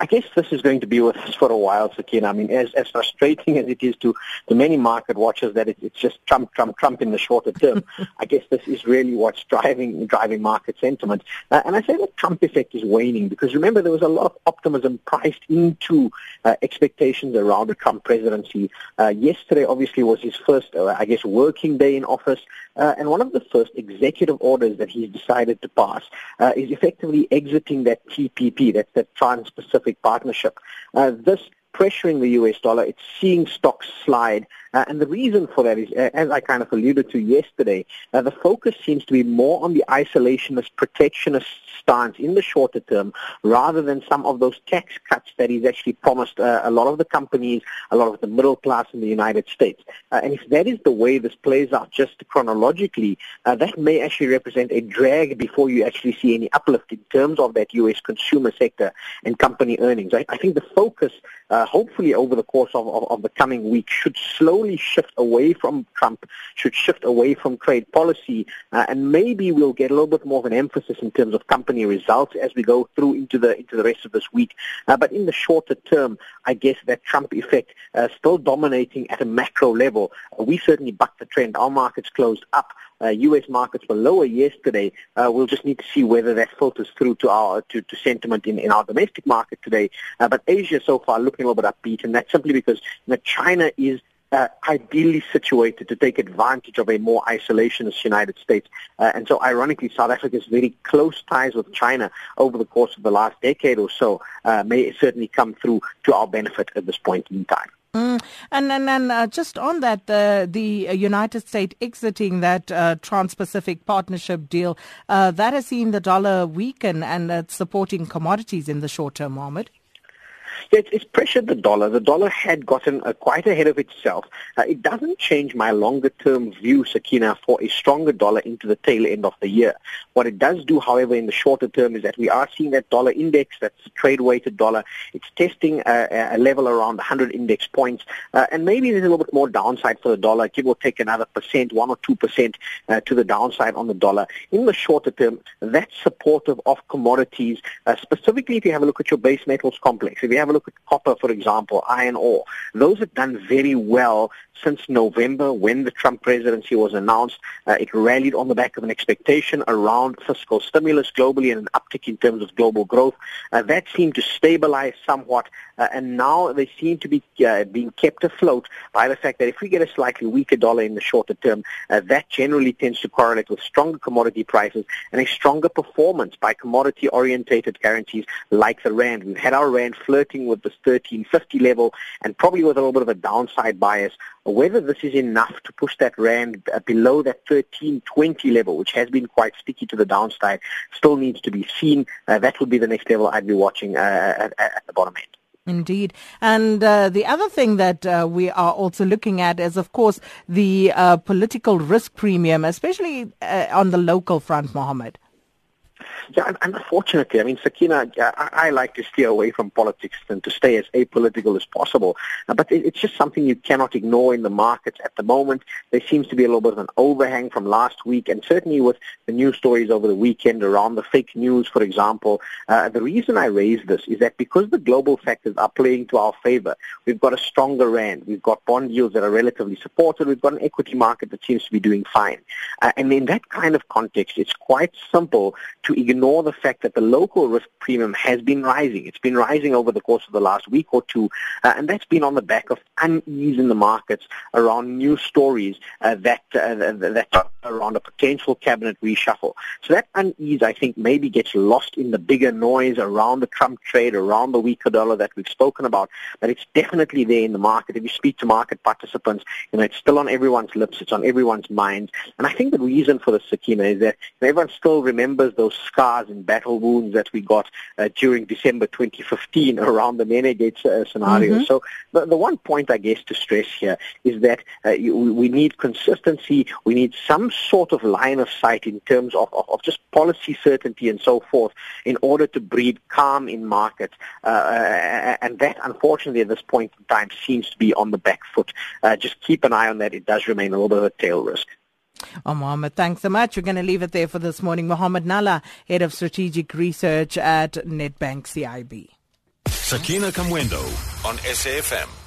I guess this is going to be with us for a while, Sakina. I mean, as, as frustrating as it is to, to many market watchers that it, it's just Trump, Trump, Trump in the shorter term, I guess this is really what's driving driving market sentiment. Uh, and I say the Trump effect is waning because remember there was a lot of optimism priced into uh, expectations around the Trump presidency. Uh, yesterday, obviously, was his first, uh, I guess, working day in office. Uh, and one of the first executive orders that he's decided to pass uh, is effectively exiting that TPP, that's that Trans-Pacific Partnership. Uh, this pressuring the US dollar. It's seeing stocks slide. Uh, and the reason for that is, uh, as I kind of alluded to yesterday, uh, the focus seems to be more on the isolationist, protectionist stance in the shorter term rather than some of those tax cuts that he's actually promised uh, a lot of the companies, a lot of the middle class in the United States. Uh, and if that is the way this plays out just chronologically, uh, that may actually represent a drag before you actually see any uplift in terms of that U.S. consumer sector and company earnings. I, I think the focus, hopefully over the course of, of, of the coming week, should slowly shift away from Trump, should shift away from trade policy, uh, and maybe we'll get a little bit more of an emphasis in terms of company results as we go through into the into the rest of this week. Uh, but in the shorter term, I guess that Trump effect uh, still dominating at a macro level. Uh, we certainly bucked the trend. Our markets closed up. Uh, U.S. markets were lower yesterday. Uh, we'll just need to see whether that filters through to our to, to sentiment in, in our domestic market today. Uh, but Asia so far looking a little bit upbeat, and that's simply because you know, China is uh, ideally situated to take advantage of a more isolationist United States. Uh, and so ironically, South Africa's very close ties with China over the course of the last decade or so uh, may certainly come through to our benefit at this point in time. Mm. And and, and uh, just on that, uh, the United States exiting that uh, Trans-Pacific Partnership deal, uh, that has seen the dollar weaken and supporting commodities in the short term, Mohammed. Yeah, it's, it's pressured the dollar. The dollar had gotten uh, quite ahead of itself. Uh, it doesn't change my longer-term view, Sakina, for a stronger dollar into the tail end of the year. What it does do, however, in the shorter term is that we are seeing that dollar index, that's trade-weighted dollar, it's testing a, a level around 100 index points, uh, and maybe there's a little bit more downside for the dollar, give or take another percent, one or two percent uh, to the downside on the dollar. In the shorter term, that's supportive of commodities, uh, specifically if you have a look at your base metals complex. If you have have a look at copper, for example, iron ore, those have done very well since November when the Trump presidency was announced. Uh, it rallied on the back of an expectation around fiscal stimulus globally and an uptick in terms of global growth. Uh, that seemed to stabilize somewhat, uh, and now they seem to be uh, being kept afloat by the fact that if we get a slightly weaker dollar in the shorter term, uh, that generally tends to correlate with stronger commodity prices and a stronger performance by commodity-orientated currencies like the rand. We've had our rand flirting with this 1350 level and probably with a little bit of a downside bias whether this is enough to push that rand below that 1320 level, which has been quite sticky to the downside, still needs to be seen. Uh, that would be the next level I'd be watching uh, at, at, the bottom end. Indeed. And uh, the other thing that uh, we are also looking at is, of course, the uh, political risk premium, especially uh, on the local front, Mohammed. Yeah, unfortunately, I mean, Sakina, I, I, like to steer away from politics and to stay as apolitical as possible. Uh, but it, it's just something you cannot ignore in the markets at the moment. There seems to be a little bit of an overhang from last week, and certainly with the news stories over the weekend around the fake news, for example. Uh, the reason I raise this is that because the global factors are playing to our favor, we've got a stronger rand, we've got bond yields that are relatively supported, we've got an equity market that seems to be doing fine. Uh, and in that kind of context, it's quite simple to ignore the fact that the local risk premium has been rising. It's been rising over the course of the last week or two, uh, and that's been on the back of unease in the markets around new stories uh, that uh, that around a potential cabinet reshuffle. So that unease, I think, maybe gets lost in the bigger noise around the Trump trade, around the weaker dollar that we've spoken about. But it's definitely there in the market. If you speak to market participants, you know, it's still on everyone's lips. It's on everyone's minds. And I think the reason for the Sakina is that everyone still remembers those scars and battle wounds that we got uh, during December 2015 around the Nenegate uh, scenario. Mm-hmm. So the, the one point, I guess, to stress here is that uh, you, we need consistency. We need some sort of line of sight in terms of, of, of, just policy certainty and so forth in order to breed calm in markets. Uh, uh, and that, unfortunately, at this point in time seems to be on the back foot. Uh, just keep an eye on that. It does remain a little bit of a tail risk. Oh, Mohammed, thanks so much. We're going to leave it there for this morning. Mohammed Nalla, Head of Strategic Research at Nedbank CIB. Sakina Kamwendo on SAFM.